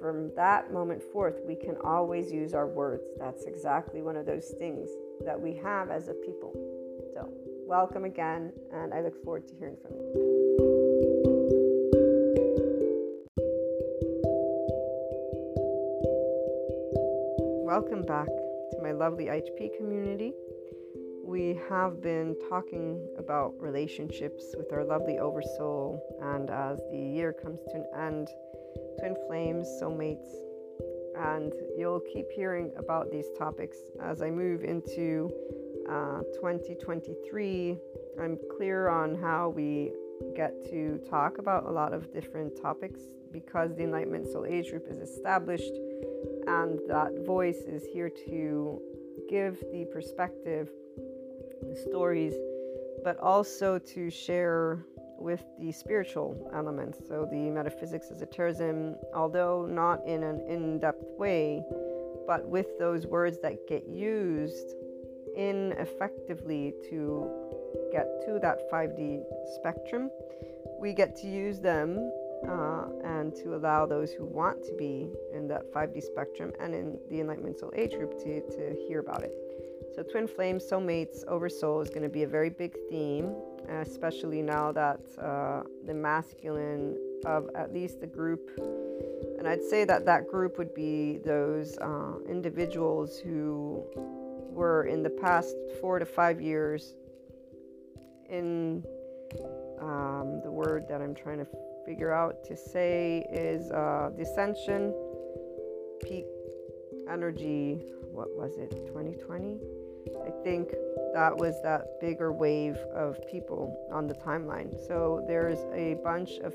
from that moment forth, we can always use our words. That's exactly one of those things that we have as a people. So, welcome again, and I look forward to hearing from you. Welcome back to my lovely HP community. We have been talking about relationships with our lovely Oversoul, and as the year comes to an end, twin flames, soulmates, and you'll keep hearing about these topics as I move into uh, 2023. I'm clear on how we get to talk about a lot of different topics because the Enlightenment Soul Age group is established and that voice is here to give the perspective, the stories, but also to share with the spiritual elements. So, the metaphysics, esotericism, although not in an in depth way, but with those words that get used in effectively to get to that 5D spectrum, we get to use them uh, and to allow those who want to be in that 5D spectrum and in the Enlightenment Soul Age group to, to hear about it. So, twin flames, soulmates, oversoul is going to be a very big theme, especially now that uh, the masculine of at least the group, and I'd say that that group would be those uh, individuals who were in the past four to five years in um, the word that I'm trying to figure out to say is uh, dissension, peak energy. What was it? 2020? I think that was that bigger wave of people on the timeline. So there's a bunch of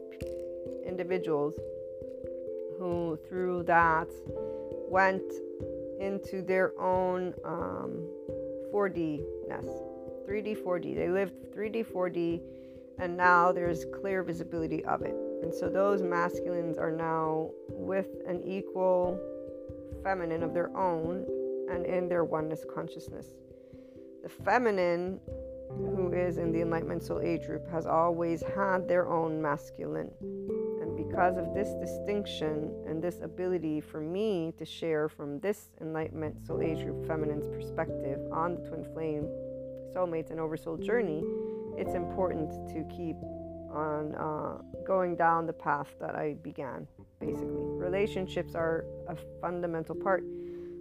individuals who, through that, went into their own um, 4D ness, 3D, 4D. They lived 3D, 4D and now there's clear visibility of it. And so those masculines are now with an equal feminine of their own and in their oneness consciousness. The feminine, who is in the Enlightenment Soul Age group, has always had their own masculine. And because of this distinction and this ability for me to share from this Enlightenment Soul Age group feminine's perspective on the twin flame, soulmates, and oversoul journey, it's important to keep on uh, going down the path that I began, basically. Relationships are a fundamental part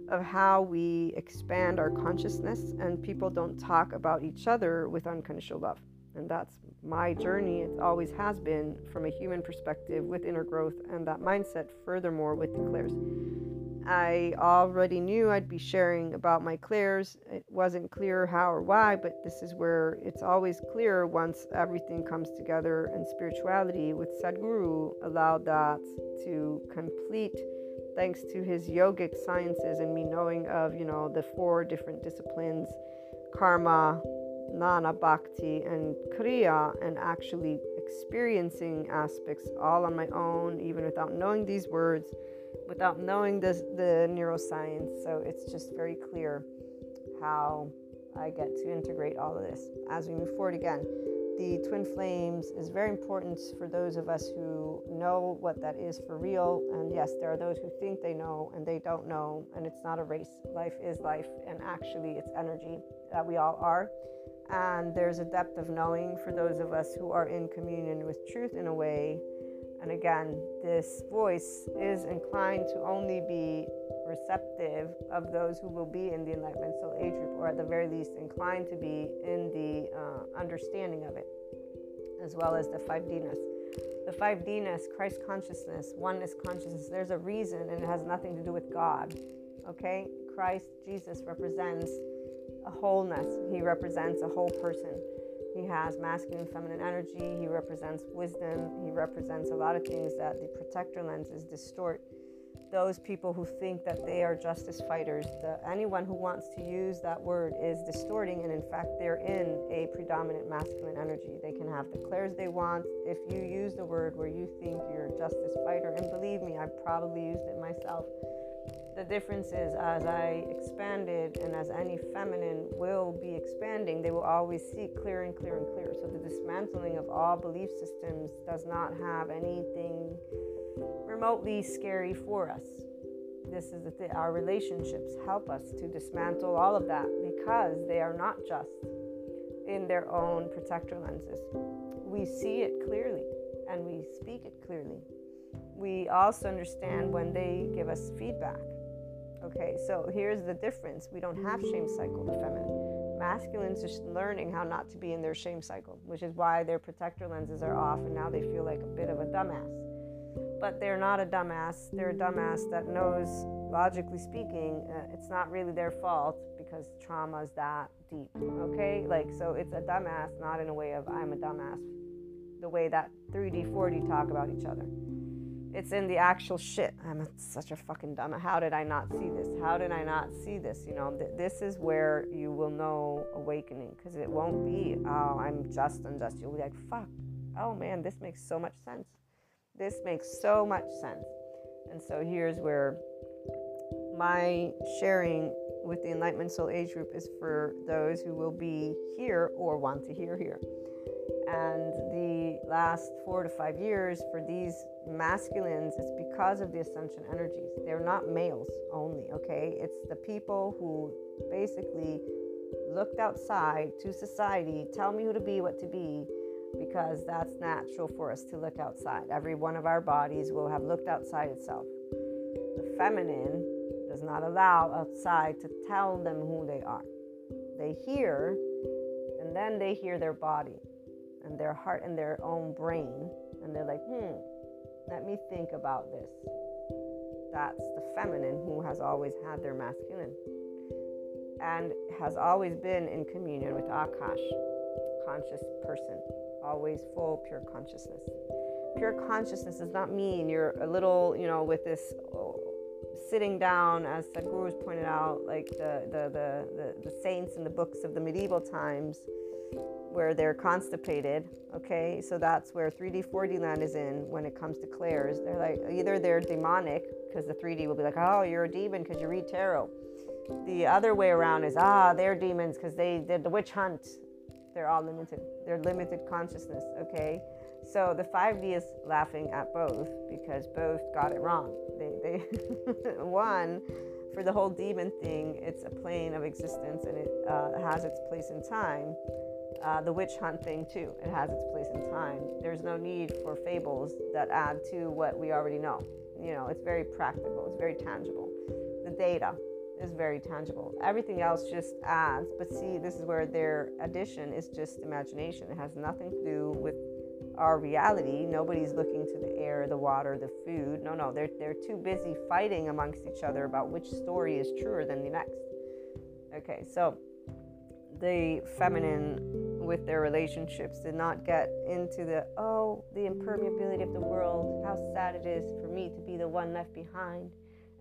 of how we expand our consciousness, and people don't talk about each other with unconditional love. And that's my journey. It always has been from a human perspective with inner growth and that mindset, furthermore, with the clairs. I already knew I'd be sharing about my clairs. It wasn't clear how or why, but this is where it's always clear once everything comes together and spirituality with Sadhguru allowed that to complete thanks to his yogic sciences and me knowing of, you know, the four different disciplines, karma, Gnana Bhakti, and Kriya, and actually experiencing aspects all on my own, even without knowing these words without knowing the, the neuroscience. So it's just very clear how I get to integrate all of this as we move forward again. The twin flames is very important for those of us who know what that is for real. And yes, there are those who think they know and they don't know. And it's not a race. Life is life. And actually, it's energy that we all are. And there's a depth of knowing for those of us who are in communion with truth in a way and again, this voice is inclined to only be receptive of those who will be in the Enlightenment Soul Age group, or at the very least, inclined to be in the uh, understanding of it, as well as the 5Dness. The 5Dness, Christ consciousness, oneness consciousness, there's a reason, and it has nothing to do with God. Okay? Christ, Jesus, represents a wholeness, He represents a whole person. He has masculine and feminine energy. He represents wisdom. He represents a lot of things that the protector lenses distort. Those people who think that they are justice fighters, the, anyone who wants to use that word is distorting, and in fact, they're in a predominant masculine energy. They can have the clairs they want. If you use the word where you think you're a justice fighter, and believe me, I've probably used it myself the difference is as I expanded and as any feminine will be expanding, they will always see clear and clear and clear. So the dismantling of all belief systems does not have anything remotely scary for us. This is the thing. Our relationships help us to dismantle all of that because they are not just in their own protector lenses. We see it clearly and we speak it clearly. We also understand when they give us feedback Okay, so here's the difference. We don't have shame cycle, the feminine. Masculines just learning how not to be in their shame cycle, which is why their protector lenses are off and now they feel like a bit of a dumbass. But they're not a dumbass. They're a dumbass that knows, logically speaking, uh, it's not really their fault because trauma is that deep. Okay? Like, so it's a dumbass, not in a way of I'm a dumbass, the way that 3D, 4D talk about each other. It's in the actual shit. I'm such a fucking dumb. How did I not see this? How did I not see this? You know, th- this is where you will know awakening because it won't be, oh, I'm just unjust. You'll be like, fuck, oh man, this makes so much sense. This makes so much sense. And so here's where my sharing with the Enlightenment Soul Age group is for those who will be here or want to hear here. And the last four to five years for these masculines, it's because of the ascension energies. They're not males only, okay? It's the people who basically looked outside to society, tell me who to be, what to be, because that's natural for us to look outside. Every one of our bodies will have looked outside itself. The feminine does not allow outside to tell them who they are. They hear, and then they hear their body and their heart and their own brain, and they're like, hmm, let me think about this. That's the feminine who has always had their masculine and has always been in communion with Akash, conscious person, always full pure consciousness. Pure consciousness does not mean you're a little, you know, with this oh, sitting down, as Sadhguru's pointed out, like the, the, the, the, the saints in the books of the medieval times where they're constipated. Okay, so that's where 3D, 4D land is in when it comes to clairs. They're like either they're demonic because the 3D will be like, oh, you're a demon because you read tarot. The other way around is ah, they're demons because they did the witch hunt. They're all limited. They're limited consciousness. Okay, so the 5D is laughing at both because both got it wrong. They, they one for the whole demon thing, it's a plane of existence and it uh, has its place in time. Uh, the witch hunt thing, too, it has its place in time. There's no need for fables that add to what we already know. You know, it's very practical, it's very tangible. The data is very tangible. Everything else just adds, but see, this is where their addition is just imagination. It has nothing to do with our reality. Nobody's looking to the air, the water, the food. No, no, they're, they're too busy fighting amongst each other about which story is truer than the next. Okay, so the feminine with their relationships did not get into the, oh, the impermeability of the world, how sad it is for me to be the one left behind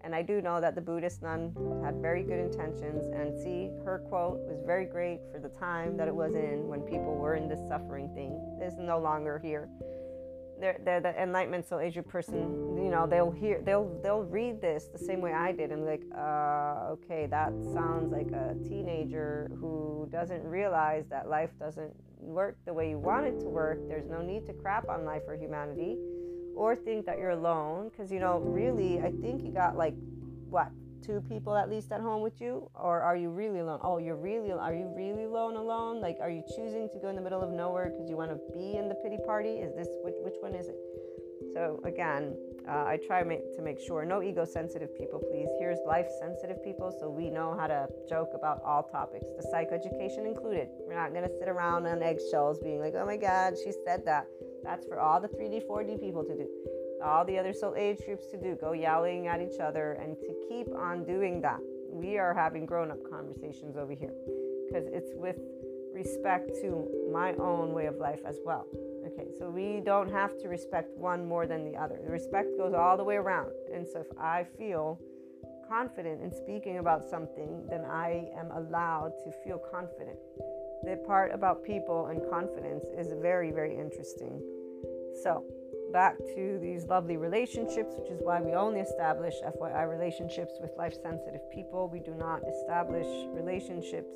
and I do know that the Buddhist nun had very good intentions, and see, her quote was very great for the time that it was in when people were in this suffering thing. It's no longer here. They're, they're the enlightenment soul age person, you know, they'll hear, they'll they'll read this the same way I did, and like, uh, okay, that sounds like a teenager who doesn't realize that life doesn't work the way you want it to work. There's no need to crap on life or humanity or think that you're alone because you know really i think you got like what two people at least at home with you? Or are you really alone? Oh you're really are you really alone alone? Like are you choosing to go in the middle of nowhere because you want to be in the pity party? Is this which, which one is it? So again uh, i try to make sure no ego sensitive people please. Here's life sensitive people so we know how to joke about all topics the psychoeducation included. We're not going to sit around on eggshells being like oh my god she said that that's for all the 3D, 4D people to do. All the other soul age groups to do. Go yelling at each other and to keep on doing that. We are having grown up conversations over here because it's with respect to my own way of life as well. Okay, so we don't have to respect one more than the other. The respect goes all the way around. And so if I feel confident in speaking about something, then I am allowed to feel confident. The part about people and confidence is very, very interesting. So, back to these lovely relationships, which is why we only establish FYI relationships with life sensitive people. We do not establish relationships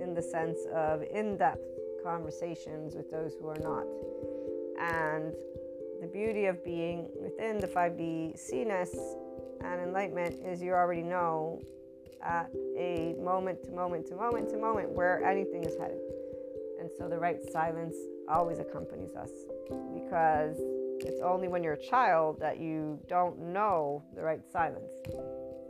in the sense of in depth conversations with those who are not. And the beauty of being within the 5D CNES and enlightenment is you already know at a moment to moment to moment to moment where anything is headed. And so the right silence always accompanies us because it's only when you're a child that you don't know the right silence.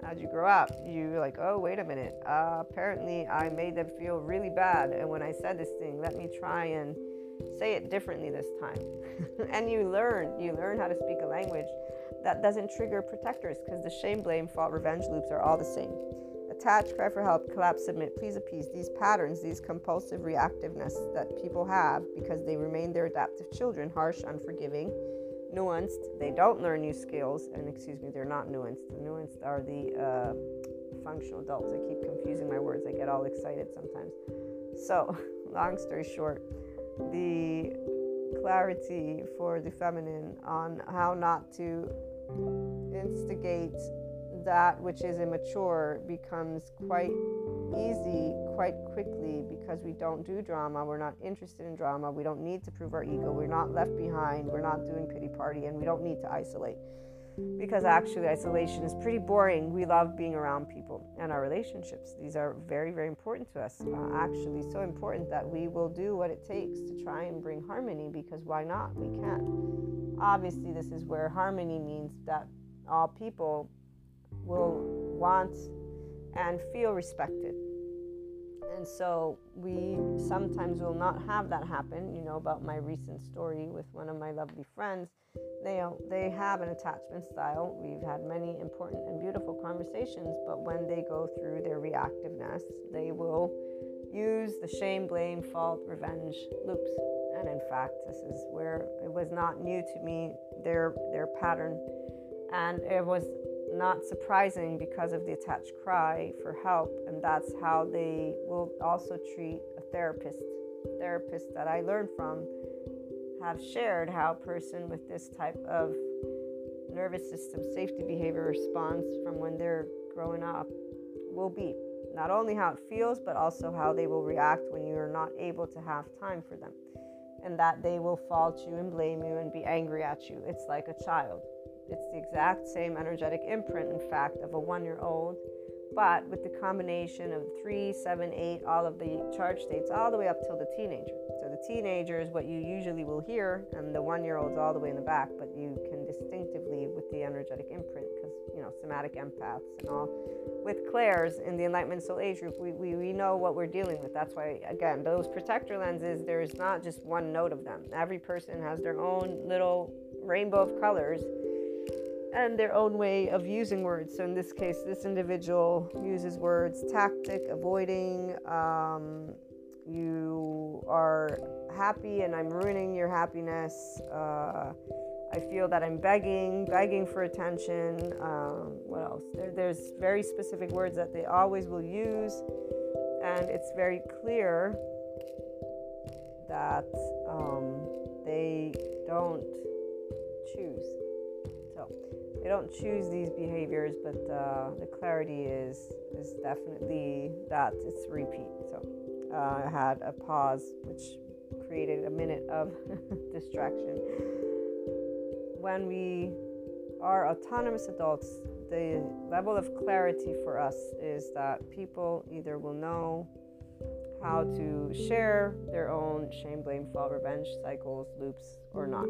as you grow up, you're like, oh, wait a minute. Uh, apparently, I made them feel really bad. And when I said this thing, let me try and say it differently this time. and you learn, you learn how to speak a language that doesn't trigger protectors because the shame, blame, fault, revenge loops are all the same. Attach, cry for help, collapse, submit, please appease. These patterns, these compulsive reactiveness that people have because they remain their adaptive children, harsh, unforgiving, nuanced. They don't learn new skills, and excuse me, they're not nuanced. The nuanced are the uh, functional adults. I keep confusing my words. I get all excited sometimes. So, long story short, the clarity for the feminine on how not to instigate that which is immature becomes quite easy quite quickly because we don't do drama. We're not interested in drama. We don't need to prove our ego. We're not left behind. We're not doing pity party, and we don't need to isolate because actually isolation is pretty boring. We love being around people and our relationships. These are very, very important to us. Uh, actually, so important that we will do what it takes to try and bring harmony because why not? We can. Obviously, this is where harmony means that all people will want and feel respected. And so we sometimes will not have that happen. You know about my recent story with one of my lovely friends they they have an attachment style. We've had many important and beautiful conversations, but when they go through their reactiveness, they will use the shame, blame, fault, revenge loops. And in fact, this is where it was not new to me their their pattern, and it was not surprising because of the attached cry for help, and that's how they will also treat a therapist. Therapists that I learned from have shared how a person with this type of nervous system safety behavior response from when they're growing up will be. Not only how it feels, but also how they will react when you're not able to have time for them. And that they will fault you and blame you and be angry at you. It's like a child. It's the exact same energetic imprint, in fact, of a one year old, but with the combination of three, seven, eight, all of the charge states, all the way up till the teenager. So the teenager is what you usually will hear, and the one year old's all the way in the back, but you can distinctively with the energetic imprint, because, you know, somatic empaths and all. With clairs in the Enlightenment Soul Age group, we, we, we know what we're dealing with. That's why, again, those protector lenses, there's not just one note of them. Every person has their own little rainbow of colors and their own way of using words. So in this case, this individual uses words tactic, avoiding, um, you are happy and I'm ruining your happiness. Uh, I feel that I'm begging, begging for attention. Um, what else? There, there's very specific words that they always will use, and it's very clear that um, they don't choose. So they don't choose these behaviors, but uh, the clarity is is definitely that it's repeat. So uh, had a pause, which created a minute of distraction. When we are autonomous adults, the level of clarity for us is that people either will know how to share their own shame, blame, fault, revenge cycles, loops, or not.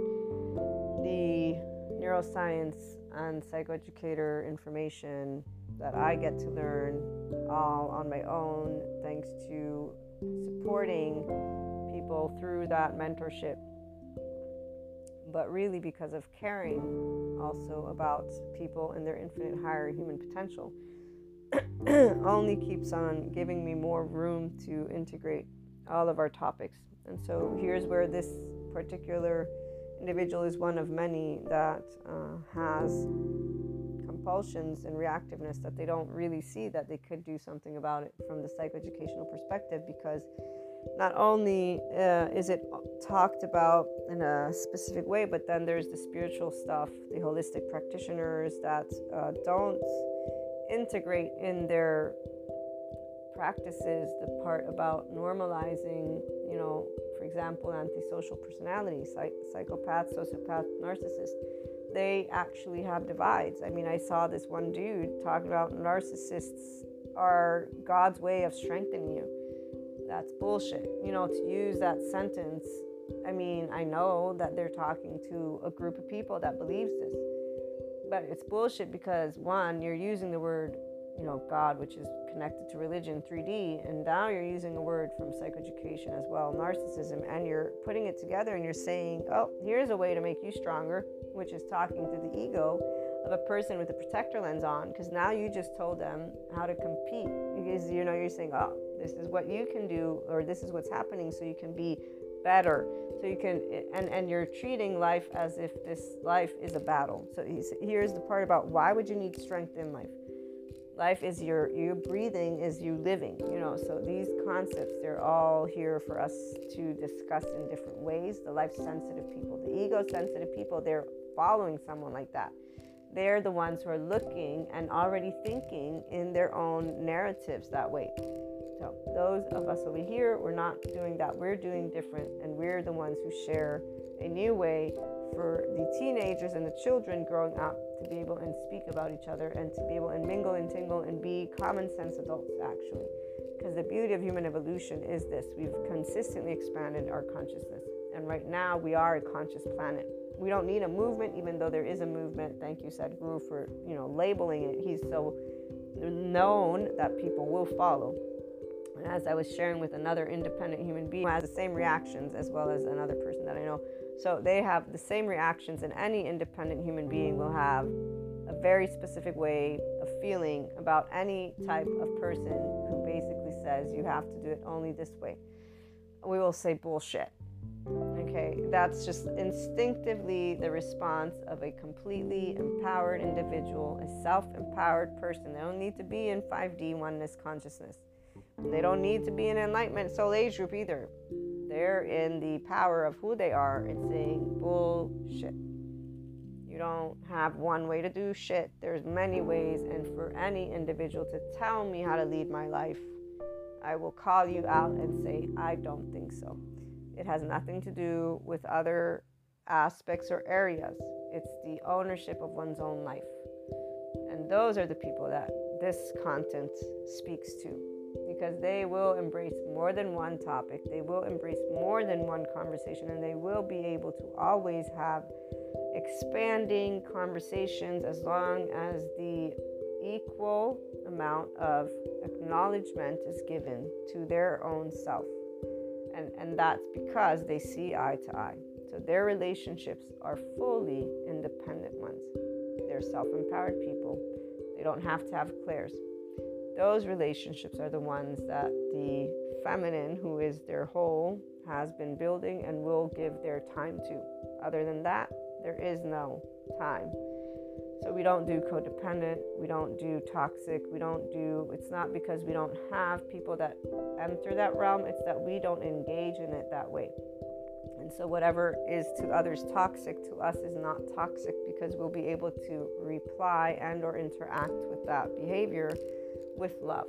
The neuroscience and psychoeducator information that I get to learn all on my own, thanks to supporting people through that mentorship, but really because of caring also about people and their infinite higher human potential, only keeps on giving me more room to integrate all of our topics. And so here's where this particular individual is one of many that uh, has compulsions and reactiveness that they don't really see that they could do something about it from the psychoeducational perspective because not only uh, is it talked about in a specific way, but then there's the spiritual stuff, the holistic practitioners that uh, don't integrate in their practices the part about normalizing, you know, example, antisocial personality, psych- psychopath, sociopath, narcissist they actually have divides. I mean, I saw this one dude talking about narcissists are God's way of strengthening you. That's bullshit. You know, to use that sentence, I mean, I know that they're talking to a group of people that believes this. but it's bullshit because one, you're using the word, you know, God, which is connected to religion, 3D, and now you're using a word from psychoeducation as well, narcissism, and you're putting it together and you're saying, oh, here's a way to make you stronger, which is talking to the ego of a person with a protector lens on, because now you just told them how to compete. Because you know, you're saying, oh, this is what you can do, or this is what's happening, so you can be better. So you can and and you're treating life as if this life is a battle. So here's the part about why would you need strength in life life is your your breathing is you living you know? So these concepts they're all here for us to discuss in different ways. The life sensitive people the ego sensitive people they're following someone like that. They're the ones who are looking and already thinking in their own narratives that way. So, those of us over here, we're not doing that. We're doing different, and we're the ones who share a new way for the teenagers and the children growing up to be able and speak about each other and to be able and mingle and tingle and be common sense adults, actually. Because the beauty of human evolution is this we've consistently expanded our consciousness. And right now, we are a conscious planet. We don't need a movement, even though there is a movement. Thank you, Sadhguru, for you know labeling it. He's so known that people will follow as I was sharing with another independent human being who has the same reactions as well as another person that I know. So they have the same reactions, and any independent human being will have a very specific way of feeling about any type of person who basically says you have to do it only this way. We will say bullshit. Okay, that's just instinctively the response of a completely empowered individual, a self empowered person. They don't need to be in 5D oneness consciousness. They don't need to be an enlightenment soul age group either. They're in the power of who they are and saying bullshit. You don't have one way to do shit. There's many ways, and for any individual to tell me how to lead my life, I will call you out and say, I don't think so. It has nothing to do with other aspects or areas. It's the ownership of one's own life. And those are the people that this content speaks to because they will embrace more than one topic, they will embrace more than one conversation, and they will be able to always have expanding conversations as long as the equal amount of acknowledgement is given to their own self. And, and that's because they see eye to eye. So their relationships are fully independent ones. They're self empowered people. They don't have to have clairs those relationships are the ones that the feminine, who is their whole, has been building and will give their time to. Other than that, there is no time. So we don't do codependent, we don't do toxic, we don't do, it's not because we don't have people that enter that realm, it's that we don't engage in it that way. And so whatever is to others toxic to us is not toxic because we'll be able to reply and or interact with that behavior with love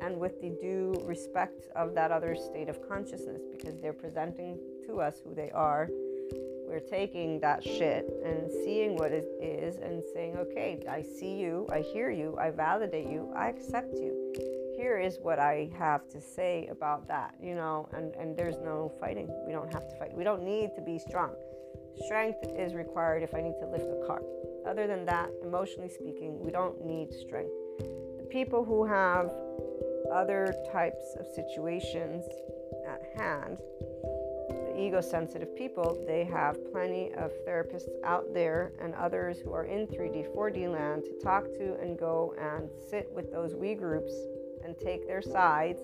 and with the due respect of that other state of consciousness because they're presenting to us who they are. We're taking that shit and seeing what it is and saying, okay, I see you, I hear you, I validate you, I accept you. Here is what I have to say about that, you know, and, and there's no fighting. We don't have to fight. We don't need to be strong. Strength is required if I need to lift a car. Other than that, emotionally speaking, we don't need strength people who have other types of situations at hand, the ego sensitive people, they have plenty of therapists out there and others who are in 3D, 4D land to talk to and go and sit with those we groups and take their sides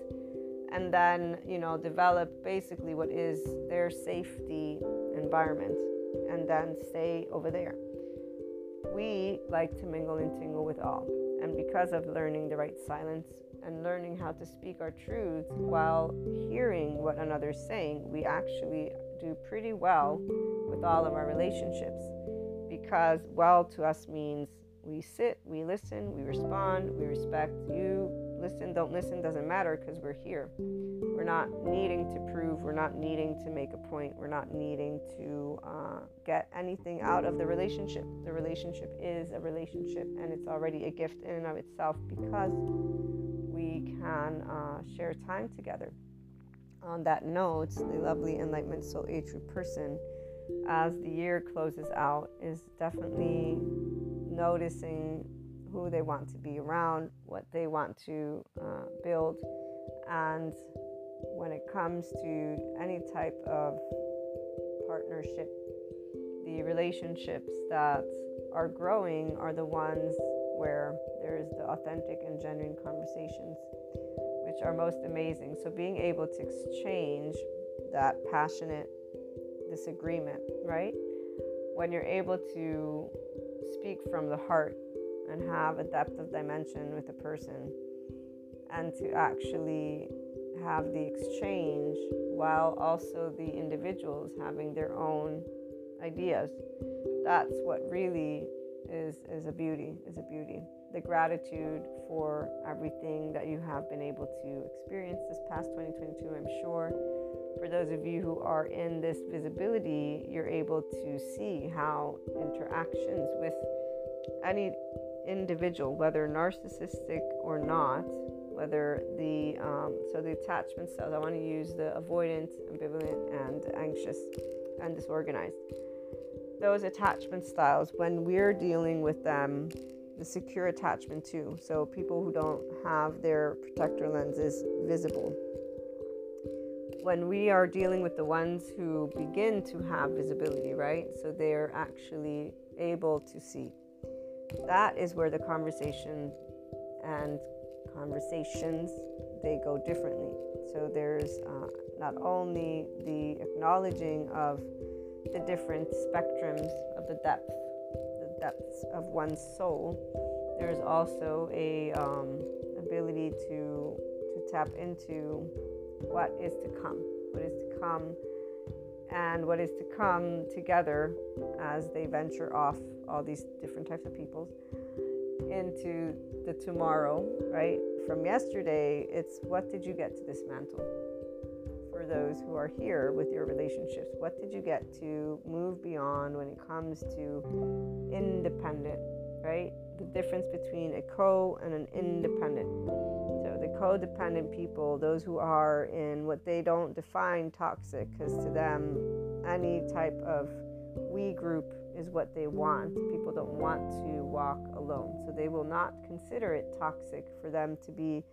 and then, you know, develop basically what is their safety environment and then stay over there. We like to mingle and tingle with all. And because of learning the right silence and learning how to speak our truths while hearing what another's saying, we actually do pretty well with all of our relationships. Because well to us means we sit, we listen, we respond, we respect you. Listen, don't listen, doesn't matter because we're here. Not needing to prove, we're not needing to make a point, we're not needing to uh, get anything out of the relationship. The relationship is a relationship and it's already a gift in and of itself because we can uh, share time together. On that note, the lovely Enlightenment Soul A True person, as the year closes out, is definitely noticing who they want to be around, what they want to uh, build, and when it comes to any type of partnership, the relationships that are growing are the ones where there's the authentic and genuine conversations, which are most amazing. So, being able to exchange that passionate disagreement, right? When you're able to speak from the heart and have a depth of dimension with a person and to actually have the exchange while also the individuals having their own ideas. That's what really is, is a beauty, is a beauty. The gratitude for everything that you have been able to experience this past 2022, I'm sure. For those of you who are in this visibility, you're able to see how interactions with any individual, whether narcissistic or not, whether the um, so the attachment styles. I want to use the avoidant, ambivalent, and anxious and disorganized. Those attachment styles, when we're dealing with them, the secure attachment too. So people who don't have their protector lenses visible. When we are dealing with the ones who begin to have visibility, right? So they're actually able to see. That is where the conversation and conversations they go differently. So there's uh, not only the acknowledging of the different spectrums of the depth, the depths of one's soul. There's also a um, ability to to tap into what is to come, what is to come, and what is to come together as they venture off all these different types of peoples into the tomorrow, right? From yesterday, it's what did you get to dismantle? For those who are here with your relationships, what did you get to move beyond when it comes to independent, right? The difference between a co and an independent. So, the codependent people, those who are in what they don't define toxic, because to them, any type of we group is what they want. People don't want to walk alone. So they will not consider it toxic for them to be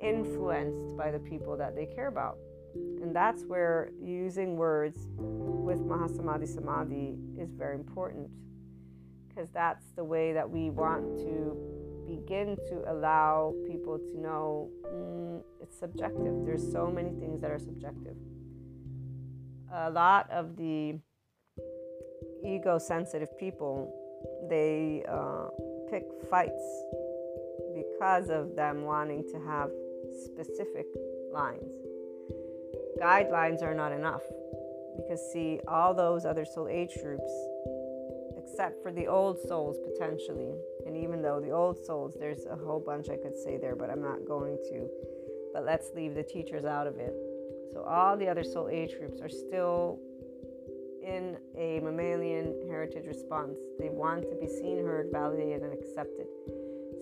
influenced by the people that they care about. And that's where using words with Mahasamadhi Samadhi is very important because that's the way that we want to begin to allow people to know mm, it's subjective. There's so many things that are subjective. A lot of the ego sensitive people, they uh, pick fights because of them wanting to have specific lines. Guidelines are not enough because, see, all those other soul age groups, except for the old souls potentially, and even though the old souls, there's a whole bunch I could say there, but I'm not going to. But let's leave the teachers out of it. So, all the other soul age groups are still in a mammalian heritage response. They want to be seen, heard, validated, and accepted.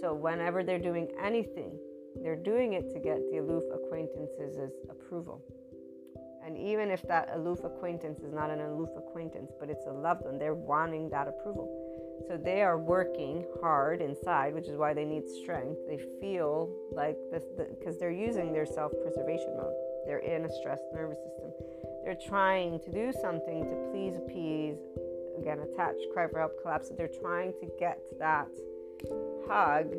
So, whenever they're doing anything, they're doing it to get the aloof acquaintances' approval. And even if that aloof acquaintance is not an aloof acquaintance, but it's a loved one, they're wanting that approval. So they are working hard inside, which is why they need strength. They feel like this because the, they're using their self preservation mode. They're in a stressed nervous system. They're trying to do something to please, appease, again, attach, cry for help, collapse. They're trying to get that hug.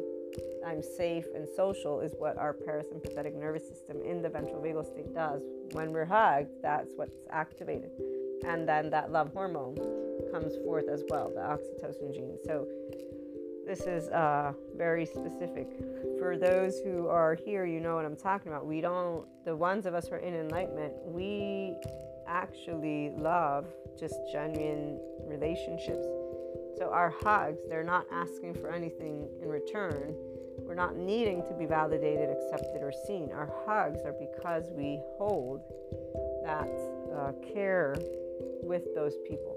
I'm safe and social is what our parasympathetic nervous system in the ventral vagal state does. When we're hugged, that's what's activated. And then that love hormone comes forth as well, the oxytocin gene. So this is uh, very specific. For those who are here, you know what I'm talking about. We don't, the ones of us who are in enlightenment, we actually love just genuine relationships. So our hugs, they're not asking for anything in return. We're not needing to be validated, accepted, or seen. Our hugs are because we hold that uh, care with those people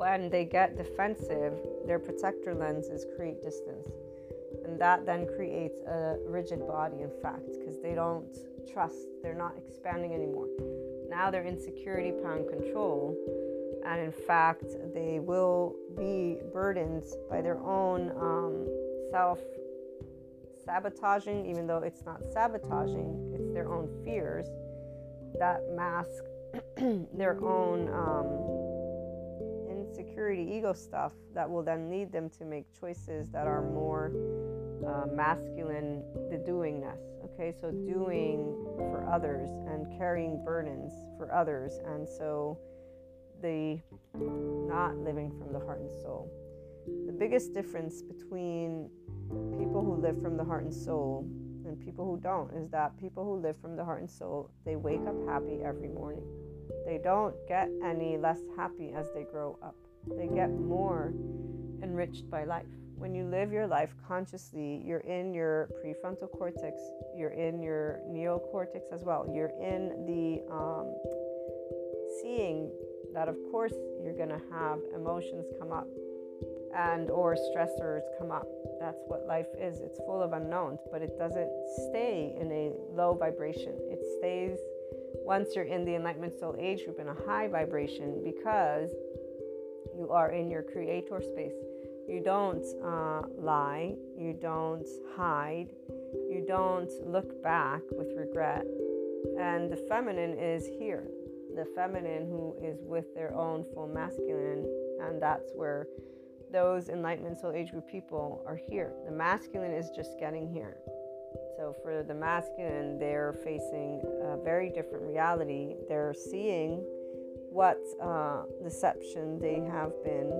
when they get defensive, their protector lenses create distance. And that then creates a rigid body, in fact, because they don't trust, they're not expanding anymore. Now their insecurity, power, and control And in fact, they will be burdened by their own um, self sabotaging, even though it's not sabotaging, it's their own fears that mask their own um, insecurity, ego stuff that will then lead them to make choices that are more uh, masculine, the doingness. Okay, so doing for others and carrying burdens for others, and so the not living from the heart and soul. The biggest difference between people who live from the heart and soul and people who don't is that people who live from the heart and soul they wake up happy every morning they don't get any less happy as they grow up. They get more enriched by life. When you live your life consciously you're in your prefrontal cortex you're in your neocortex as well. You're in the um, seeing that of course you're going to have emotions come up and or stressors come up. That's what life is. It's full of unknowns but it doesn't stay in a low vibration. It stays once you're in the enlightenment soul age group in a high vibration because you are in your creator space. You don't uh, lie. You don't hide. You don't look back with regret. And the feminine is here. The feminine who is with their own full masculine and that's where those enlightenment soul age group people are here. The masculine is just getting here. So for the masculine, they're facing a very different reality. They're seeing what uh, deception they have been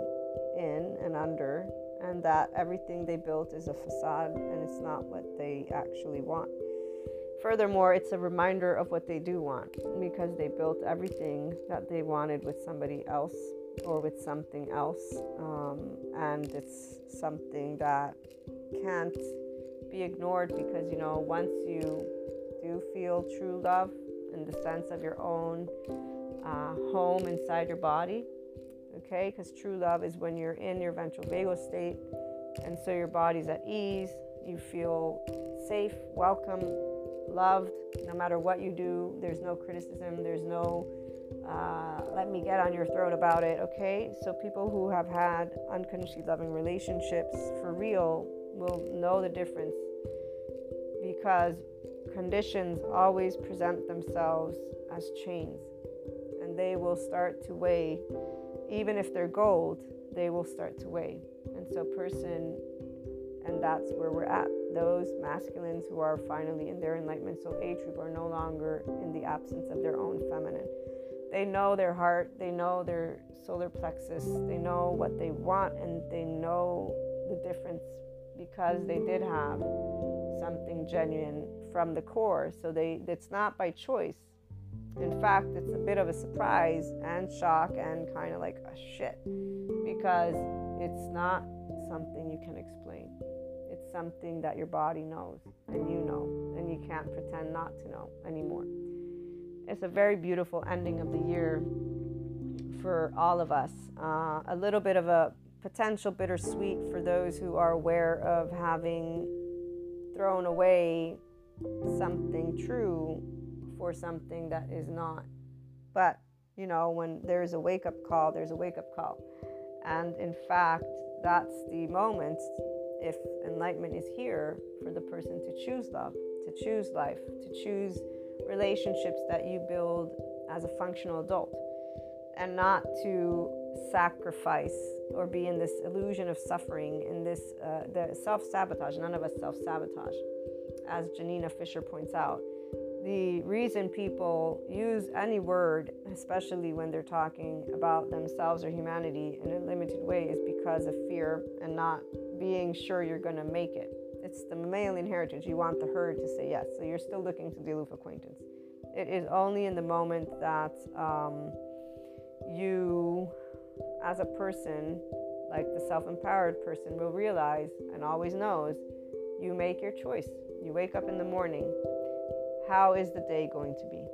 in and under, and that everything they built is a facade and it's not what they actually want. Furthermore, it's a reminder of what they do want because they built everything that they wanted with somebody else or with something else. Um, and it's something that can't be ignored because, you know, once you do feel true love in the sense of your own uh, home inside your body, okay, because true love is when you're in your ventral vagal state and so your body's at ease, you feel safe, welcome, loved, no matter what you do, there's no criticism, there's no uh, let me get on your throat about it, okay? So, people who have had unconditionally loving relationships for real will know the difference because conditions always present themselves as chains and they will start to weigh, even if they're gold, they will start to weigh. And so, person, and that's where we're at. Those masculines who are finally in their enlightenment soul age group are no longer in the absence of their own feminine they know their heart, they know their solar plexus, they know what they want, and they know the difference because they did have something genuine from the core. So they it's not by choice. In fact, it's a bit of a surprise and shock and kind of like a shit because it's not something you can explain. It's something that your body knows and you know, and you can't pretend not to know anymore it's a very beautiful ending of the year for all of us. Uh, a little bit of a potential bittersweet for those who are aware of having thrown away something true for something that is not. But, you know, when there's a wake up call, there's a wake up call. And in fact, that's the moment, if enlightenment is here, for the person to choose love, to choose life, to choose relationships that you build as a functional adult and not to sacrifice or be in this illusion of suffering in this uh, the self-sabotage none of us self-sabotage as janina fisher points out the reason people use any word especially when they're talking about themselves or humanity in a limited way is because of fear and not being sure you're going to make it it's the mammalian heritage. You want the herd to say yes. So you're still looking to the aloof acquaintance. It is only in the moment that um, you, as a person, like the self empowered person, will realize and always knows you make your choice. You wake up in the morning. How is the day going to be?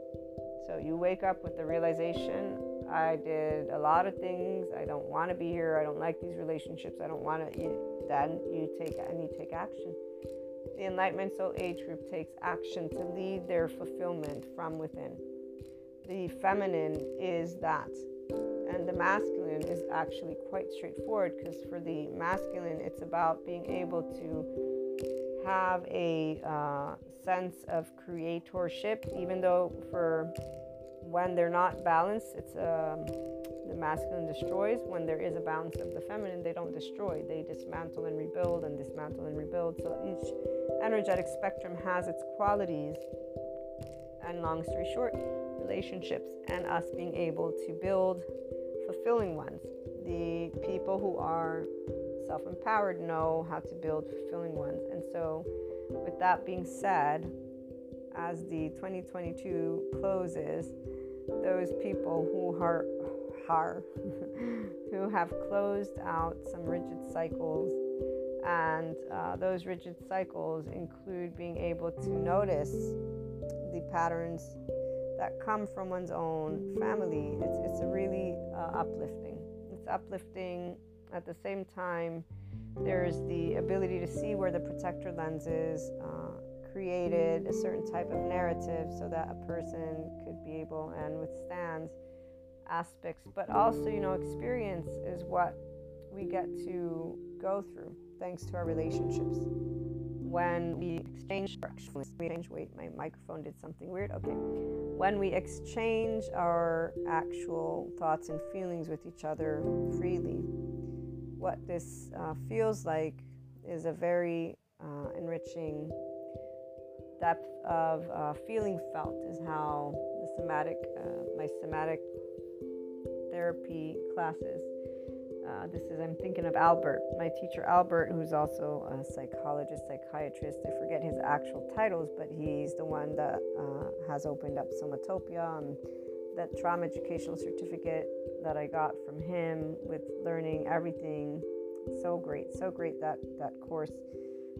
So you wake up with the realization I did a lot of things. I don't want to be here. I don't like these relationships. I don't want to. You, then you take and you take action. The Enlightenment Soul Age group takes action to lead their fulfillment from within. The feminine is that. And the masculine is actually quite straightforward because for the masculine, it's about being able to have a uh, sense of creatorship, even though for when they're not balanced, it's um, the masculine destroys. When there is a balance of the feminine, they don't destroy. They dismantle and rebuild and dismantle and rebuild. So each energetic spectrum has its qualities. And long story short, relationships and us being able to build fulfilling ones. The people who are self empowered know how to build fulfilling ones. And so, with that being said, as the 2022 closes, those people who are, are who have closed out some rigid cycles and uh, those rigid cycles include being able to notice the patterns that come from one's own family. It's, it's really uh, uplifting. It's uplifting at the same time. There's the ability to see where the protector lenses uh, created a certain type of narrative so that a person could be able and withstand aspects. But also, you know, experience is what we get to go through thanks to our relationships. When we exchange, wait, my microphone did something weird. Okay. When we exchange our actual thoughts and feelings with each other freely, what this uh, feels like is a very uh, enriching depth of uh, feeling felt is how the somatic, uh, my somatic therapy classes uh, this is, I'm thinking of Albert, my teacher Albert, who's also a psychologist, psychiatrist. I forget his actual titles, but he's the one that uh, has opened up Somatopia. and that trauma educational certificate that I got from him with learning everything. So great, so great that, that course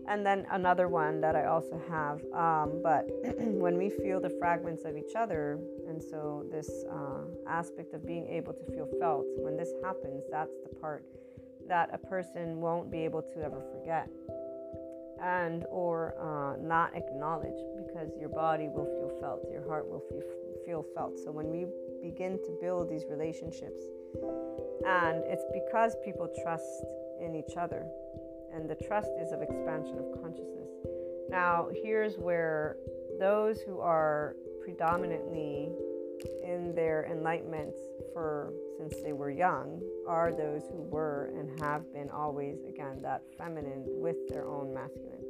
and then another one that I also have. Um, but when we feel the fragments of each other, and so this uh, aspect of being able to feel felt, when this happens, that's the part that a person won't be able to ever forget and or uh, not acknowledge because your body will feel felt your heart will feel, feel felt so when we begin to build these relationships and it's because people trust in each other and the trust is of expansion of consciousness. Now, here's where those who are predominantly in their enlightenment for since they were young are those who were and have been always again that feminine with their own masculine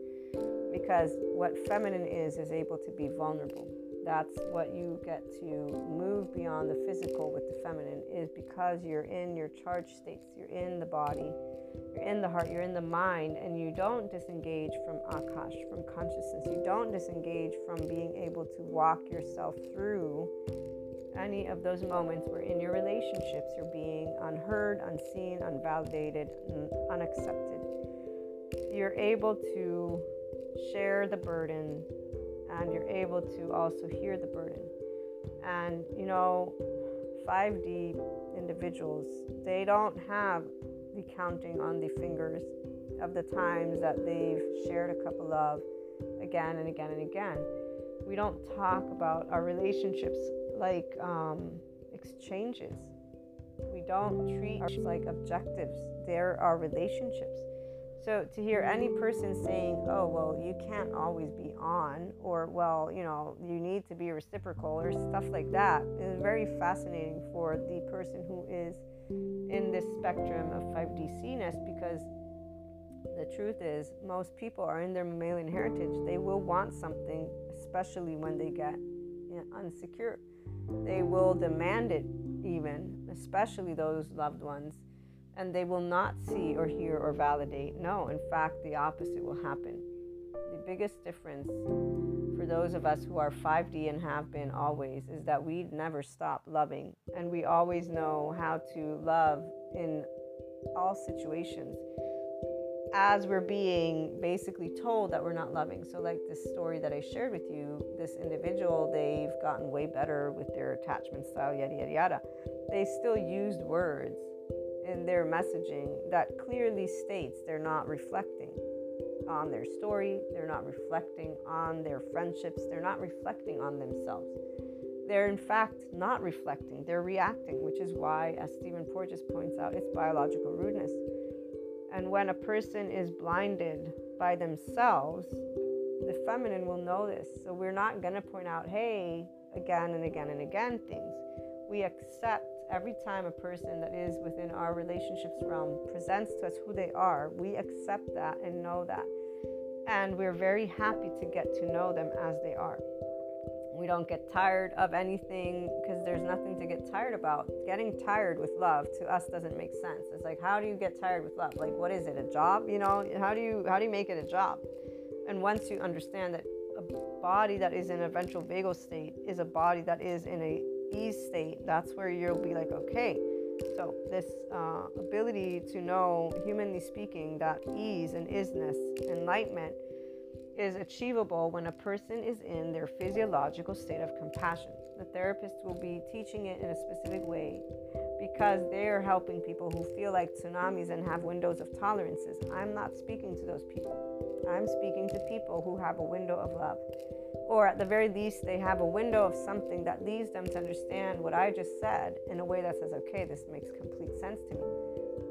because what feminine is is able to be vulnerable that's what you get to move beyond the physical with the feminine is because you're in your charge states you're in the body you're in the heart you're in the mind and you don't disengage from akash from consciousness. You don't disengage from being able to walk yourself through any of those moments where in your relationships you're being unheard unseen unvalidated unaccepted. You're able to share the burden and you're able to also hear the burden. And you know, 5D individuals, they don't have the counting on the fingers of the times that they've shared a couple of again and again and again. We don't talk about our relationships like um, exchanges. We don't treat like objectives. There are our relationships. So to hear any person saying, oh, well, you can't always be on, or, well, you know, you need to be reciprocal, or stuff like that, is very fascinating for the person who is in this spectrum of 5D C-ness because the truth is, most people are in their mammalian heritage. They will want something, especially when they get you know, unsecure. They will demand it, even, especially those loved ones and they will not see or hear or validate. No, in fact, the opposite will happen. The biggest difference for those of us who are 5D and have been always is that we never stop loving and we always know how to love in all situations as we're being basically told that we're not loving. So, like this story that I shared with you, this individual, they've gotten way better with their attachment style, yada, yada, yada. They still used words in their messaging that clearly states they're not reflecting on their story, they're not reflecting on their friendships, they're not reflecting on themselves. they're in fact not reflecting, they're reacting, which is why, as Stephen Porges points out, it's biological rudeness. And when a person is blinded by themselves, the feminine will know this. So we're not going to point out, hey, again and again and again things. We accept every time a person that is within our relationships realm presents to us who they are, we accept that and know that. And we're very happy to get to know them as they are. We don't get tired of anything because there's nothing to get tired about. Getting tired with love to us doesn't make sense. It's like how do you get tired with love? Like what is it? A job? You know, how do you how do you make it a job? And once you understand that a body that is in a ventral vagal state is a body that is in a ease state, that's where you'll be like, okay. So this uh, ability to know, humanly speaking, that ease and isness, enlightenment, is achievable when a person is in their physiological state of compassion. The therapist will be teaching it in a specific way because they are helping people who feel like tsunamis and have windows of tolerances. I'm not speaking to those people. I'm speaking to people who have a window of love. Or at the very least, they have a window of something that leads them to understand what I just said in a way that says, okay, this makes complete sense to me.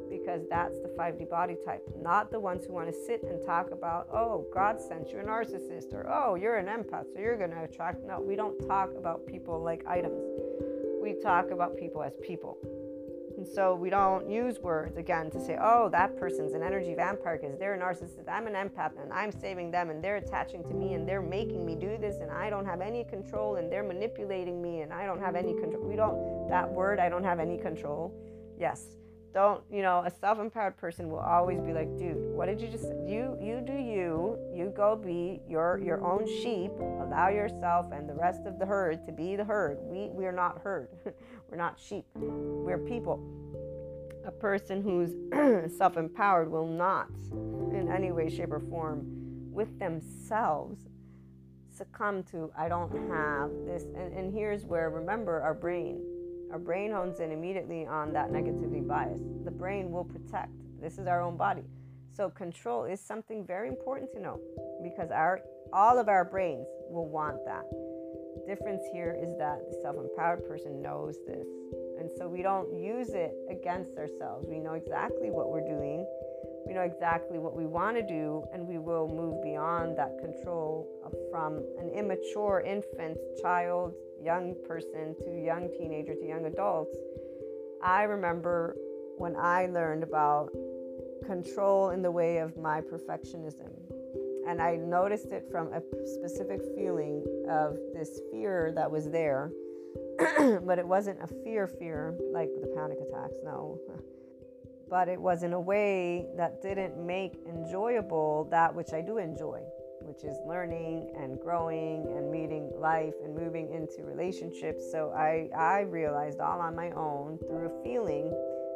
Because that's the 5D body type, not the ones who want to sit and talk about, oh, God sent you a narcissist, or oh, you're an empath, so you're going to attract. No, we don't talk about people like items. We talk about people as people. And so we don't use words again to say, oh, that person's an energy vampire because they're a narcissist. I'm an empath and I'm saving them and they're attaching to me and they're making me do this and I don't have any control and they're manipulating me and I don't have any control. We don't, that word, I don't have any control. Yes. Don't, you know, a self-empowered person will always be like, dude, what did you just you you do you, you go be your your own sheep, allow yourself and the rest of the herd to be the herd. We we are not herd. We're not sheep. We're people. A person who's self empowered will not, in any way, shape, or form, with themselves, succumb to, I don't have this. And, and here's where, remember, our brain. Our brain hones in immediately on that negativity bias. The brain will protect. This is our own body. So control is something very important to know because our all of our brains will want that difference here is that the self empowered person knows this. And so we don't use it against ourselves. We know exactly what we're doing, we know exactly what we want to do, and we will move beyond that control from an immature infant, child, young person to young teenager to young adults. I remember when I learned about control in the way of my perfectionism and I noticed it from a specific feeling of this fear that was there. but it wasn't a fear, fear like the panic attacks, no. but it was in a way that didn't make enjoyable that which I do enjoy, which is learning and growing and meeting life and moving into relationships. So I, I realized all on my own through feeling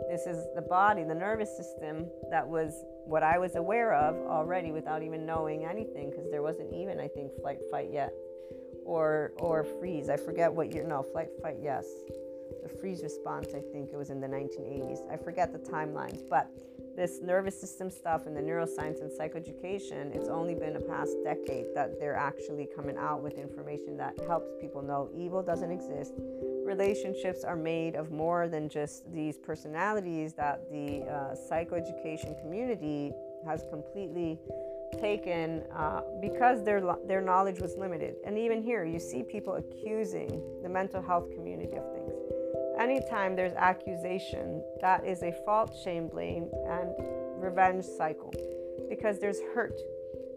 this is the body, the nervous system that was what I was aware of already without even knowing anything because there wasn't even, I think, flight, fight yet. Or, or freeze. I forget what you No, flight, fight, yes. The freeze response, I think it was in the 1980s. I forget the timelines. But this nervous system stuff and the neuroscience and psychoeducation, it's only been a past decade that they're actually coming out with information that helps people know evil doesn't exist relationships are made of more than just these personalities that the uh, psychoeducation community has completely taken uh, because their their knowledge was limited. And even here, you see people accusing the mental health community of things. Anytime there's accusation, that is a fault, shame, blame, and revenge cycle because there's hurt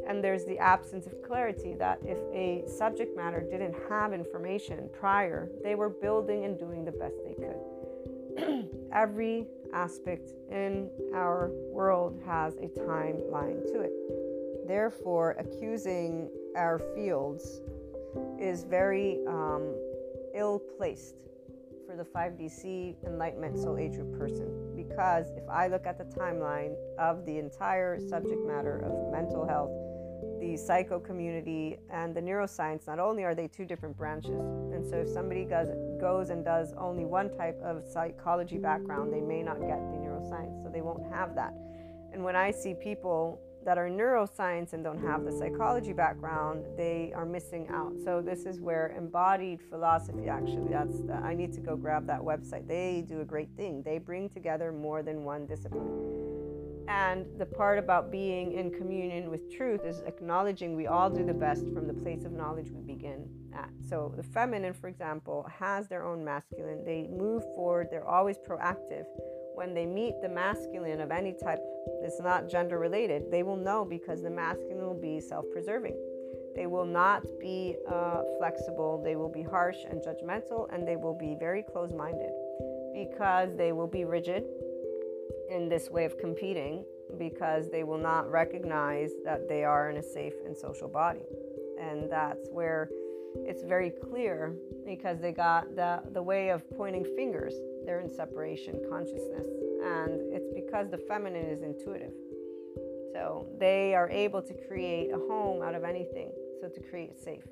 and there's the absence of clarity that if a subject matter didn't have information prior, they were building and doing the best they could. Every aspect in our world has a timeline to it. Therefore, accusing our fields is very um, ill placed for the 5DC Enlightenment Soul Age group person because if I look at the timeline of the entire subject matter of mental health the psycho community and the neuroscience, not only are they two different branches, and so if somebody goes, goes and does only one type of psychology background, they may not get the neuroscience, so they won't have that. And when I see people that are neuroscience and don't have the psychology background, they are missing out. So this is where embodied philosophy actually that's the, I need to go grab that website. They do a great thing. They bring together more than one discipline. And the part about being in communion with truth is acknowledging we all do the best from the place of knowledge we begin at. So the feminine, for example, has their own masculine. They move forward, they're always proactive when they meet the masculine of any type, it's not gender related, they will know because the masculine will be self preserving. They will not be uh, flexible, they will be harsh and judgmental, and they will be very close minded because they will be rigid in this way of competing because they will not recognize that they are in a safe and social body. And that's where it's very clear because they got the, the way of pointing fingers they're in separation consciousness. And it's because the feminine is intuitive. So they are able to create a home out of anything, so to create safe.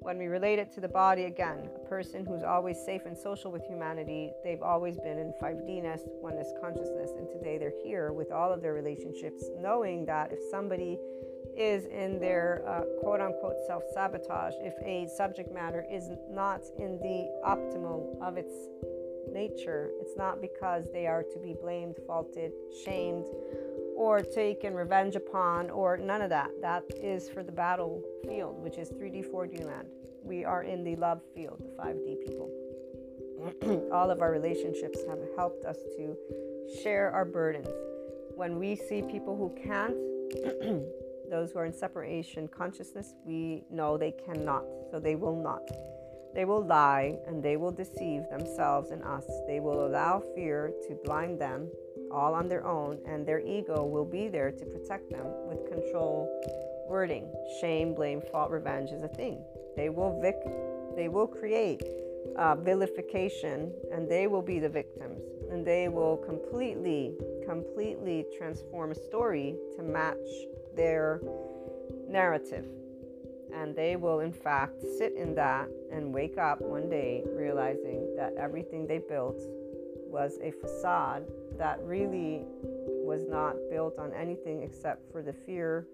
When we relate it to the body, again, a person who's always safe and social with humanity, they've always been in 5Dness, oneness consciousness, and today they're here with all of their relationships, knowing that if somebody is in their uh, quote unquote self sabotage, if a subject matter is not in the optimal of its nature. It's not because they are to be blamed, faulted, shamed, or taken revenge upon, or none of that. That is for the battlefield, which is 3D, 4D land. We are in the love field, the 5D people. All of our relationships have helped us to share our burdens. When we see people who can't, those who are in separation consciousness, we know they cannot, so they will not. They will lie and they will deceive themselves and us. They will allow fear to blind them all on their own, and their ego will be there to protect them with control wording. Shame, blame, fault, revenge is a thing. They will vic- they will create uh, vilification, and they will be the victims, and they will completely, completely transform a story to match their narrative and they will, in fact, sit in that and wake up one day realizing that everything they built was a facade that really was not built on anything except for the fear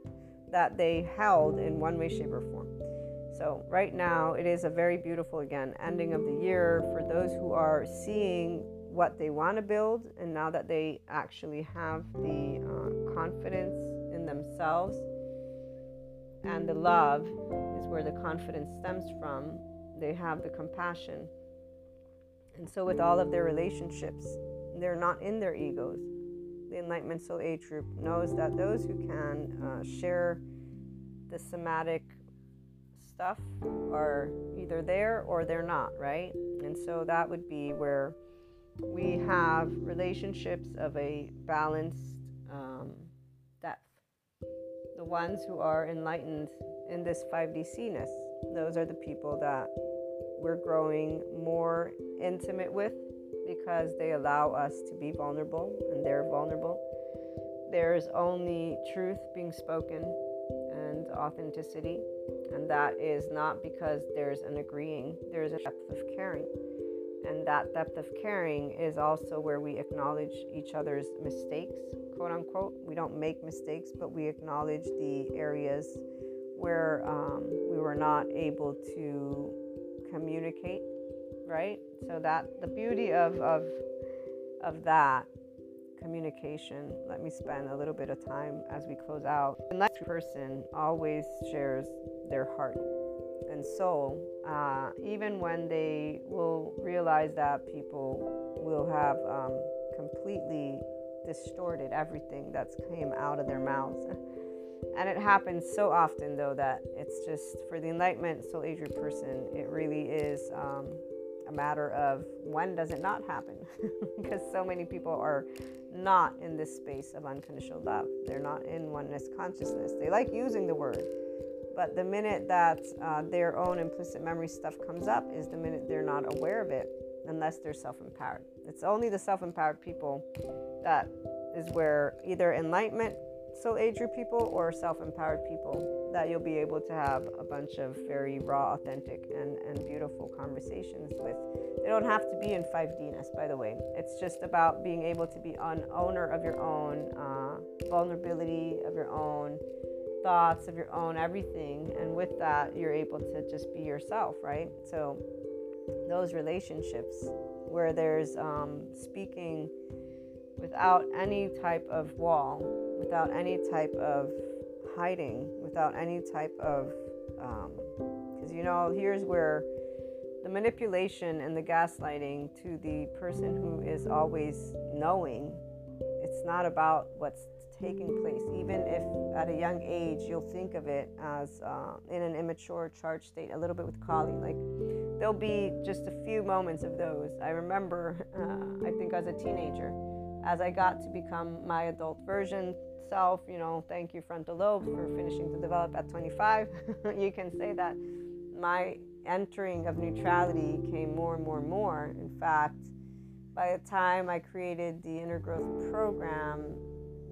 that they held in one way, shape, or form. So, right now, it is a very beautiful, again, ending of the year for those who are seeing what they want to build, and now that they actually have the uh, confidence in themselves and the love is where the confidence stems from. They have the compassion. And so, with all of their relationships, they're not in their egos. The Enlightenment Soul Age group knows that those who can uh, share the somatic stuff are either there or they're not, right? And so that would be where we have relationships of a balanced um, ones who are enlightened in this 5D ness. Those are the people that we're growing more intimate with because they allow us to be vulnerable and they're vulnerable. There's only truth being spoken and authenticity, and that is not because there's an agreeing, there's a depth of caring. And that depth of caring is also where we acknowledge each other's mistakes, quote unquote. We don't make mistakes, but we acknowledge the areas where um, we were not able to communicate, right? So that the beauty of of of that communication. Let me spend a little bit of time as we close out. The next person always shares their heart and soul, uh, even when they will realize that people will have um, completely distorted everything that's came out of their mouths. And it happens so often, though, that it's just for the enlightenment soul age person, it really is um, a matter of when does it not happen? because so many people are not in this space of unconditional love. They're not in oneness consciousness. They like using the word, but the minute that uh, their own implicit memory stuff comes up is the minute they're not aware of it unless they're self empowered. It's only the self empowered people that is where either enlightenment soul age group people or self empowered people that you'll be able to have a bunch of very raw, authentic, and, and beautiful conversations with. They don't have to be in 5Dness, by the way. It's just about being able to be an owner of your own uh, vulnerability, of your own thoughts, of your own everything. And with that, you're able to just be yourself, right? So, those relationships where there's um, speaking without any type of wall, without any type of hiding, without any type of, because um, you know, here's where the manipulation and the gaslighting to the person who is always knowing, it's not about what's taking place. Even if at a young age you'll think of it as uh, in an immature charged state, a little bit with Kali, like there'll be just a few moments of those. I remember, uh, I think as a teenager, as I got to become my adult version self, you know, thank you, frontal lobe, for finishing to develop at 25. you can say that my entering of neutrality came more and more and more. In fact, by the time I created the inner growth program,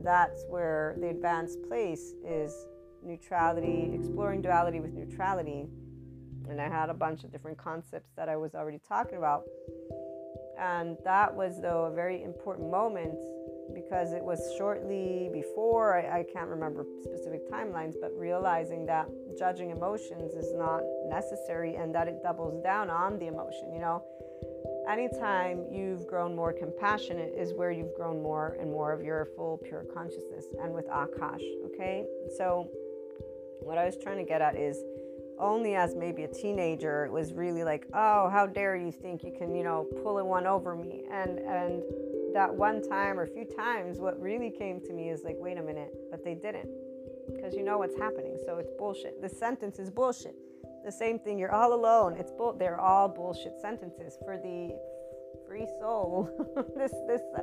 that's where the advanced place is neutrality, exploring duality with neutrality. And I had a bunch of different concepts that I was already talking about. And that was, though, a very important moment because it was shortly before, I, I, can't remember specific timelines, but realizing that judging emotions is not necessary and that it doubles down on the emotion. You know, anytime you've grown more compassionate is where you've grown more and more of your full pure consciousness and with Akash. Okay, so what I was trying to get at is only as maybe a teenager it was really like oh how dare you think you can you know pull a one over me? And and that one time or a few times what really came to me is like wait a minute but they didn't because you know what's happening so it's bullshit. The sentence is bullshit. The same thing you're all alone. It's bull they're all bullshit sentences for the free soul. This this uh,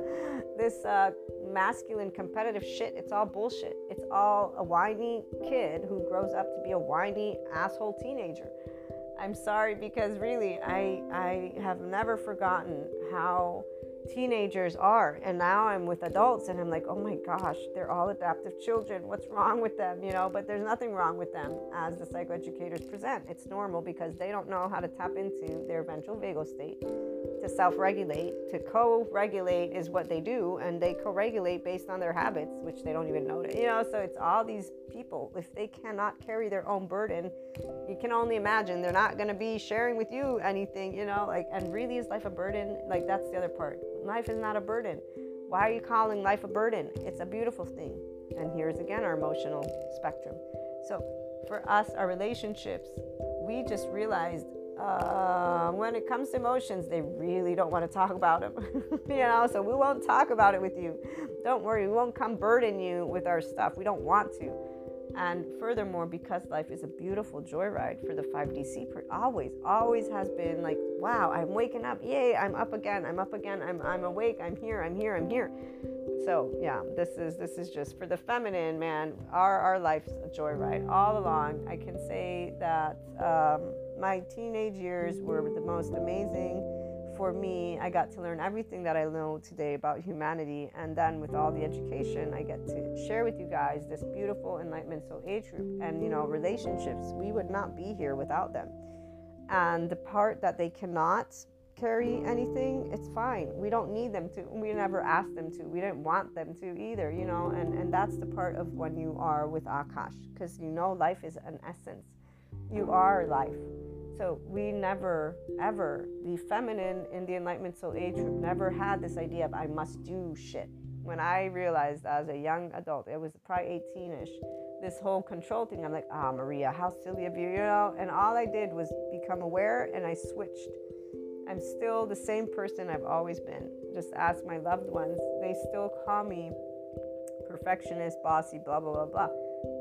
this uh, masculine competitive shit it's all bullshit. It's all a whiny kid who grows up to be a whiny asshole teenager. I'm sorry because really i i have never forgotten how teenagers are. And now i'm with adults and i'm like oh my gosh they're all adaptive children. What's wrong with them? You know but there's nothing wrong with them as the psychoeducators present. It's normal because they don't know how to tap into their ventral vagal state to self-regulate to co-regulate is what they do and they co-regulate based on their habits which they don't even know you know so it's all these people if they cannot carry their own burden you can only imagine they're not going to be sharing with you anything you know like and really is life a burden like that's the other part Life is not a burden. Why are you calling life a burden? It's a beautiful thing. And here's again our emotional spectrum. So, for us, our relationships, we just realized uh, when it comes to emotions, they really don't want to talk about them. you know, so we won't talk about it with you. Don't worry, we won't come burden you with our stuff. We don't want to. And furthermore, because life is a beautiful joyride for the 5D Seeker, always, always has been like, wow, I'm waking up. Yay, I'm up again. I'm up again. I'm, I'm awake. I'm here. I'm here. I'm here. So yeah, this is this is just for the feminine man. Our our life's a joyride all along. I can say that um, my teenage years were the most amazing for me, I got to learn everything that I know today about humanity. And then with all the education, I get to share with you guys this beautiful enlightenment soul age group and, you know, relationships. We would not be here without them. And the part that they cannot carry anything, it's fine. We don't need them to. We never asked them to. We didn't want them to either, you know. And, and that's the part of when you are with Akash, because you know life is an essence. You are life so we never, ever, the feminine in the Enlightenment Soul Age group never had this idea of I must do shit. When I realized as a young adult, it was probably 18 ish, this whole control thing, I'm like, ah, oh, Maria, how silly of you, you know? And all I did was become aware and I switched. I'm still the same person I've always been. Just ask my loved ones, they still call me perfectionist, bossy, blah, blah, blah, blah.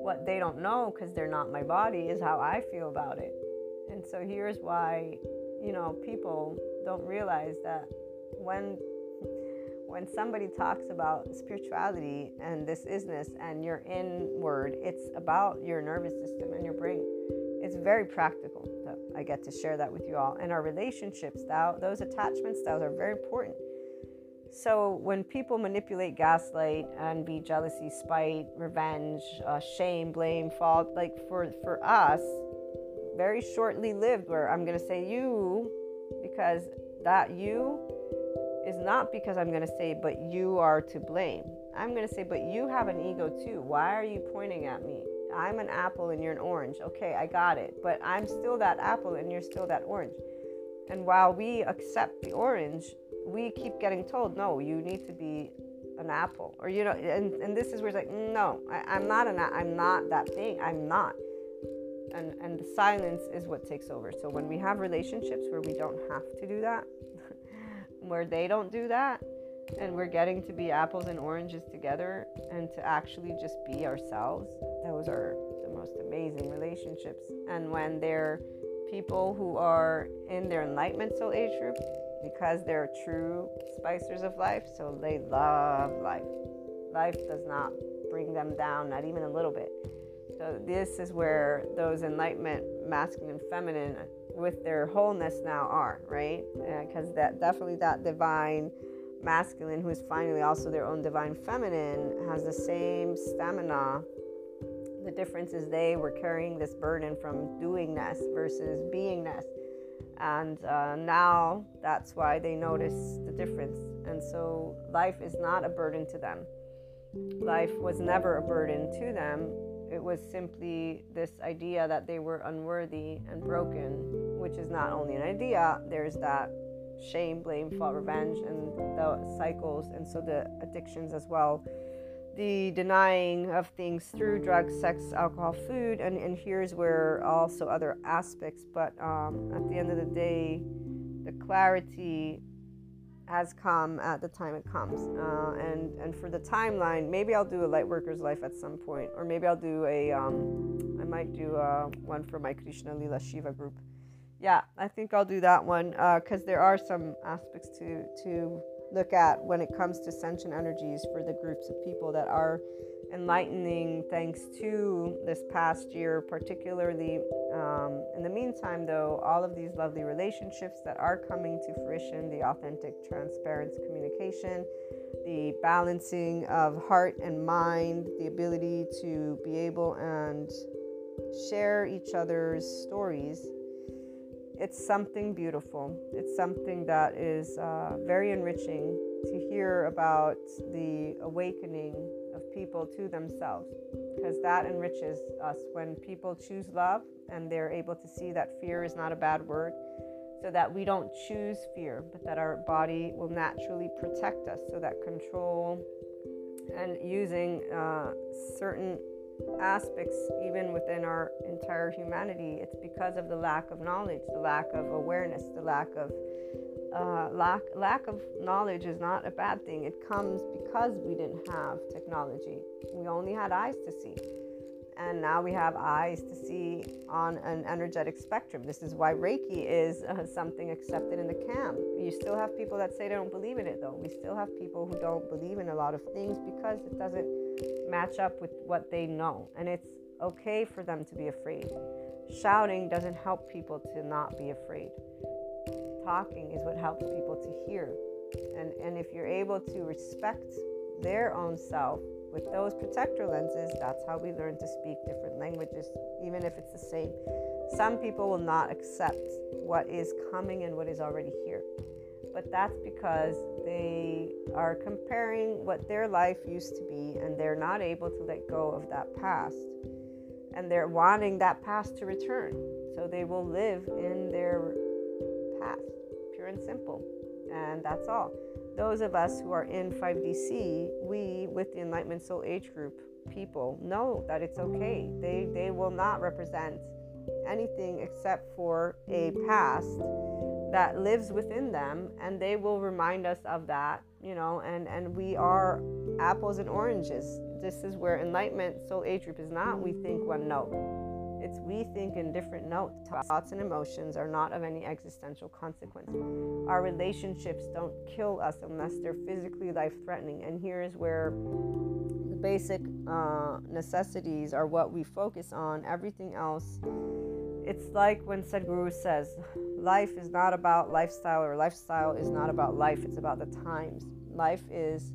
What they don't know, because they're not my body, is how I feel about it. And so here's why, you know, people don't realize that when when somebody talks about spirituality and this isness and your inward, it's about your nervous system and your brain. It's very practical. I get to share that with you all. And our relationships, those attachment styles are very important. So when people manipulate, gaslight, envy, jealousy, spite, revenge, uh, shame, blame, fault, like for for us, very shortly lived. Where I'm gonna say you, because that you is not because I'm gonna say, but you are to blame. I'm gonna say, but you have an ego too. Why are you pointing at me? I'm an apple and you're an orange. Okay, I got it. But I'm still that apple and you're still that orange. And while we accept the orange, we keep getting told, no, you need to be an apple. Or, you know, and, and this is where it's like, no, I, am not an, I'm not that thing. I'm not. And, and the silence is what takes over. So when we have relationships where we don't have to do that, where they don't do that, and we're getting to be apples and oranges together and to actually just be ourselves, those are the most amazing relationships. And when they're people who are in their enlightenment soul age group, because they're true spicers of life, so they love life. Life does not bring them down, not even a little bit. So this is where those enlightenment, masculine and feminine, with their wholeness now are right, because uh, that definitely that divine masculine, who is finally also their own divine feminine, has the same stamina. The difference is they were carrying this burden from doingness versus beingness. And uh, now that's why they notice the difference. And so life is not a burden to them. Life was never a burden to them. It was simply this idea that they were unworthy and broken, which is not only an idea, there's that shame, blame, fault, revenge, and the cycles, and so the addictions as well. The denying of things through drugs, sex, alcohol, food, and, and here's where also other aspects, but um, at the end of the day, the clarity has come at the time it comes. Uh, and, and for the timeline, maybe I'll do a light worker's life at some point, or maybe I'll do a, um, I might do uh, one for my Krishna Lila Shiva group yeah, I think I'll do that one because uh, there are some aspects to to look at when it comes to sentient energies for the groups of people that are enlightening thanks to this past year, particularly. Um, in the meantime, though, all of these lovely relationships that are coming to fruition the authentic, transparent communication, the balancing of heart and mind, the ability to be able and share each other's stories it's something beautiful. It's something that is uh, very enriching to hear about the awakening of people to themselves because that enriches us when people choose love and they're able to see that fear is not a bad word so that we don't choose fear but that our body will naturally protect us so that control and using uh, certain aspects, even within our entire humanity, it's because of the lack of knowledge, the lack of awareness, the lack of uh, lack lack of knowledge is not a bad thing. It comes because we didn't have technology. We only had eyes to see, and now we have eyes to see on an energetic spectrum. This is why Reiki is uh, something accepted in the camp. You still have people that say they don't believe in it, though. We still have people who don't believe in a lot of things because it doesn't match up with what they know. And it's okay for them to be afraid. Shouting doesn't help people to not be afraid. Talking is what helps people to hear. And, and if you're able to respect their own self with those protector lenses, that's how we learn to speak different languages, even if it's the same. Some people will not accept what is coming and what is already here but that's because they are comparing what their life used to be and they're not able to let go of that past. And they're wanting that past to return. So they will live in their past, pure and simple. And that's all. Those of us who are in 5DC, we, with the Enlightenment Soul Age group people, know that it's okay. They, they will not represent anything except for a past that lives within them and they will remind us of that you know and and we are apples and oranges this is where enlightenment soul age group is not we think one note it's we think in different notes. Thoughts and emotions are not of any existential consequence. Our relationships don't kill us unless they're physically life threatening and here is where the basic uh, necessities are what we focus on. Everything else it's like when sadhguru says life is not about lifestyle, or lifestyle is not about life, it's about the times. Life is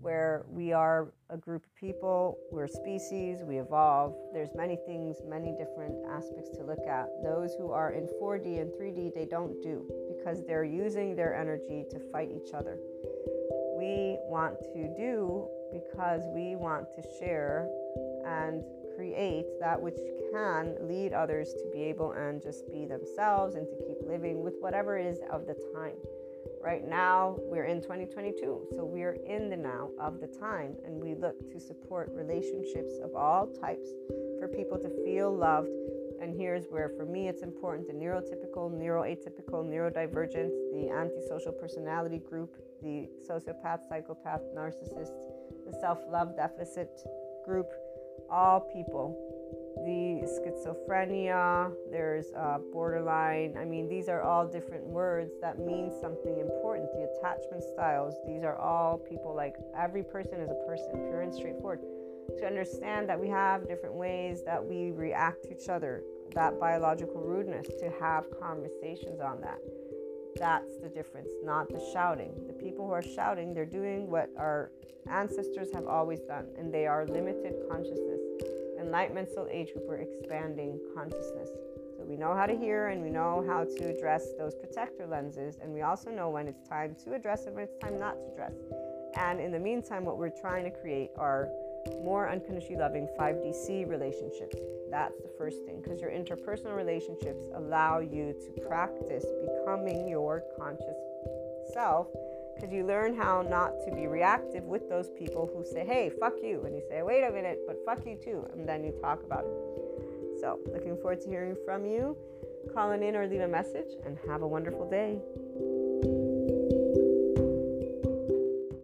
where we are a group of people, we're a species, we evolve. There's many things, many different aspects to look at. Those who are in 4D and 3D, they don't do because they're using their energy to fight each other. We want to do because we want to share and create that which can lead others to be able and just be themselves and to keep living with whatever is of the time. Right now, we're in 2022, so we're in the now of the time, and we look to support relationships of all types for people to feel loved. And here's where, for me, it's important the neurotypical, neuroatypical, neurodivergent, the antisocial personality group, the sociopath, psychopath, narcissist, the self love deficit group, all people the schizophrenia, there's uh, borderline. I mean, these are all different words that mean something important. The attachment styles, these are all people like every person is a person, pure and straightforward. To understand that we have different ways that we react to each other, that biological rudeness, to have conversations on that. That's the difference, not the shouting. The people who are shouting, they're doing what our ancestors have always done, and they are limited consciousness enlightenment soul age group, we're expanding consciousness. So we know how to hear and we know how to address those protector lenses, and we also know when it's time to address and when it's time not to address. And in the meantime, what we're trying to create are more unconditionally loving 5DC relationships. That's the first thing because your interpersonal relationships allow you to practice becoming your conscious self because you learn how not to be reactive with those people who say, hey, fuck you. And you say, wait a minute, but fuck you too. And then you talk about it. So, looking forward to hearing from you. Call in or leave a message and have a wonderful day.